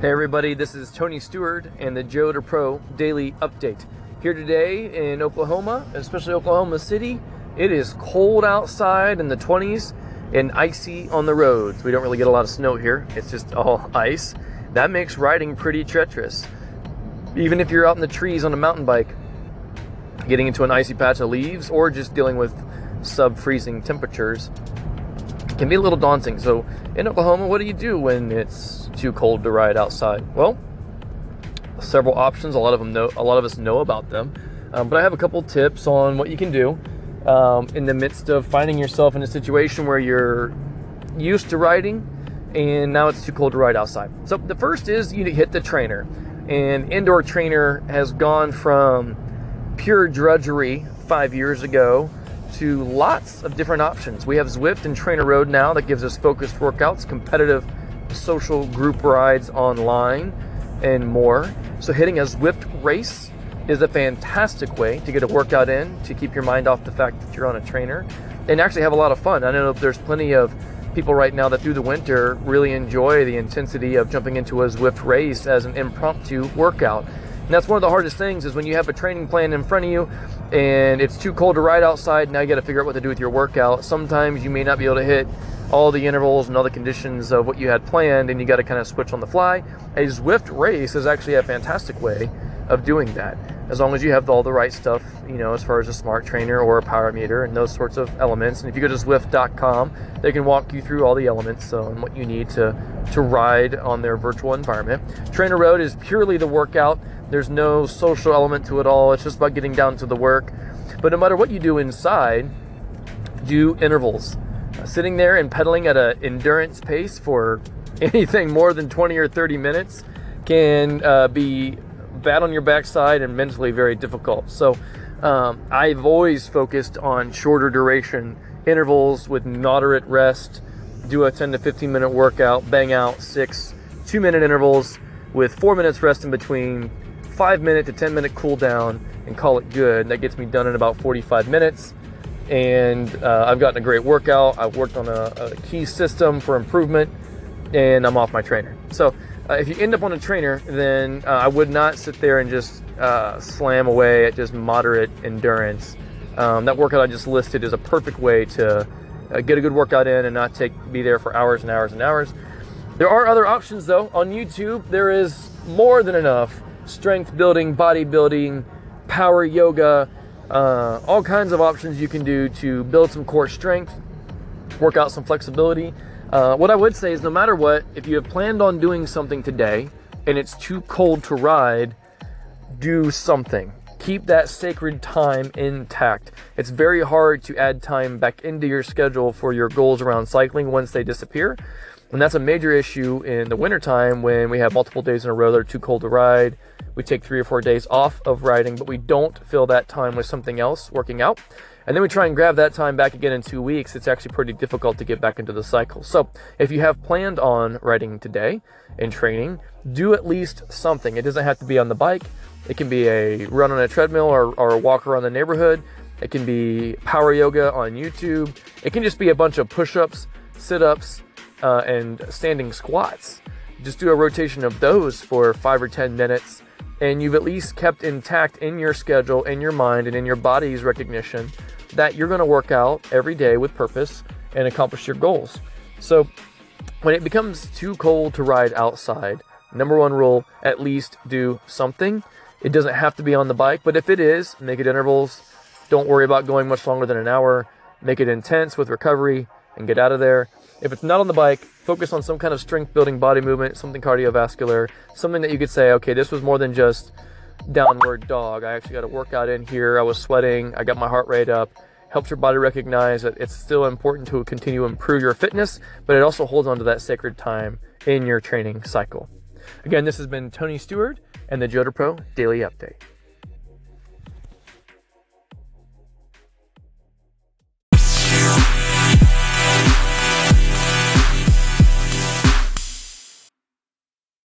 Hey everybody, this is Tony Stewart and the Joe to Pro Daily Update. Here today in Oklahoma, especially Oklahoma City, it is cold outside in the 20s and icy on the roads. We don't really get a lot of snow here, it's just all ice. That makes riding pretty treacherous. Even if you're out in the trees on a mountain bike, getting into an icy patch of leaves or just dealing with sub freezing temperatures can be a little daunting. So in Oklahoma, what do you do when it's too cold to ride outside? Well, several options. A lot of them know. A lot of us know about them, um, but I have a couple tips on what you can do um, in the midst of finding yourself in a situation where you're used to riding and now it's too cold to ride outside. So the first is you hit the trainer, and indoor trainer has gone from pure drudgery five years ago to lots of different options. We have Zwift and Trainer Road now that gives us focused workouts, competitive social group rides online, and more. So, hitting a Zwift race is a fantastic way to get a workout in, to keep your mind off the fact that you're on a trainer, and actually have a lot of fun. I know there's plenty of people right now that through the winter really enjoy the intensity of jumping into a Zwift race as an impromptu workout. And that's one of the hardest things is when you have a training plan in front of you and it's too cold to ride outside, now you got to figure out what to do with your workout. Sometimes you may not be able to hit all the intervals and all the conditions of what you had planned, and you got to kind of switch on the fly. A Zwift race is actually a fantastic way of doing that, as long as you have all the right stuff, you know, as far as a smart trainer or a power meter and those sorts of elements. And if you go to Zwift.com, they can walk you through all the elements uh, and what you need to to ride on their virtual environment. Trainer Road is purely the workout. There's no social element to it all. It's just about getting down to the work. But no matter what you do inside, do intervals sitting there and pedaling at an endurance pace for anything more than 20 or 30 minutes can uh, be bad on your backside and mentally very difficult. So um, I've always focused on shorter duration intervals with moderate rest. Do a 10 to 15 minute workout, bang out six two minute intervals with four minutes rest in between, five minute to 10 minute cool down, and call it good. That gets me done in about 45 minutes and uh, I've gotten a great workout. I've worked on a, a, key system for improvement, and I'm off my trainer. So uh, if you end up on a trainer, then uh, I would not sit there and just uh, slam away at just moderate endurance. Um, that workout I just listed is a perfect way to uh, get a good workout in and not take be there for hours and hours and hours. There are other options though. On YouTube, there is more than enough strength building, bodybuilding, power yoga uh, all kinds of options you can do to build some core strength, work out some flexibility. Uh, what I would say is no matter what, if you have planned on doing something today and it's too cold to ride, do something. Keep that sacred time intact. It's very hard to add time back into your schedule for your goals around cycling once they disappear. And that's a major issue in the wintertime when we have multiple days in a row that are too cold to ride we take three or four days off of riding, but we don't fill that time with something else, working out. And then we try and grab that time back again in two weeks. It's actually pretty difficult to get back into the cycle. So if you have planned on riding today and training, do at least something. It doesn't have to be on the bike. It can be a run on a treadmill or, or a walk around the neighborhood. It can be power yoga on YouTube. It can just be a bunch of push ups, sit ups, uh, and standing squats. Just do a rotation of those for five or 10 minutes and you've at least kept intact in your schedule, in your mind, and in your body's recognition that you're going to work out every day with purpose and accomplish your goals. So, when it becomes too cold to ride outside, number one rule at least do something. It doesn't have to be on the bike, but if it is, make it intervals. Don't worry about going much longer than an hour. Make it intense with recovery and get out of there. If it's not on the bike, focus on some kind of strength building body movement, something cardiovascular, something that you could say, okay, this was more than just downward dog. I actually got a workout in here. I was sweating. I got my heart rate up. Helps your body recognize that it's still important to continue to improve your fitness, but it also holds on to that sacred time in your training cycle. Again, this has been Tony Stewart and the Joe Pro Daily Update.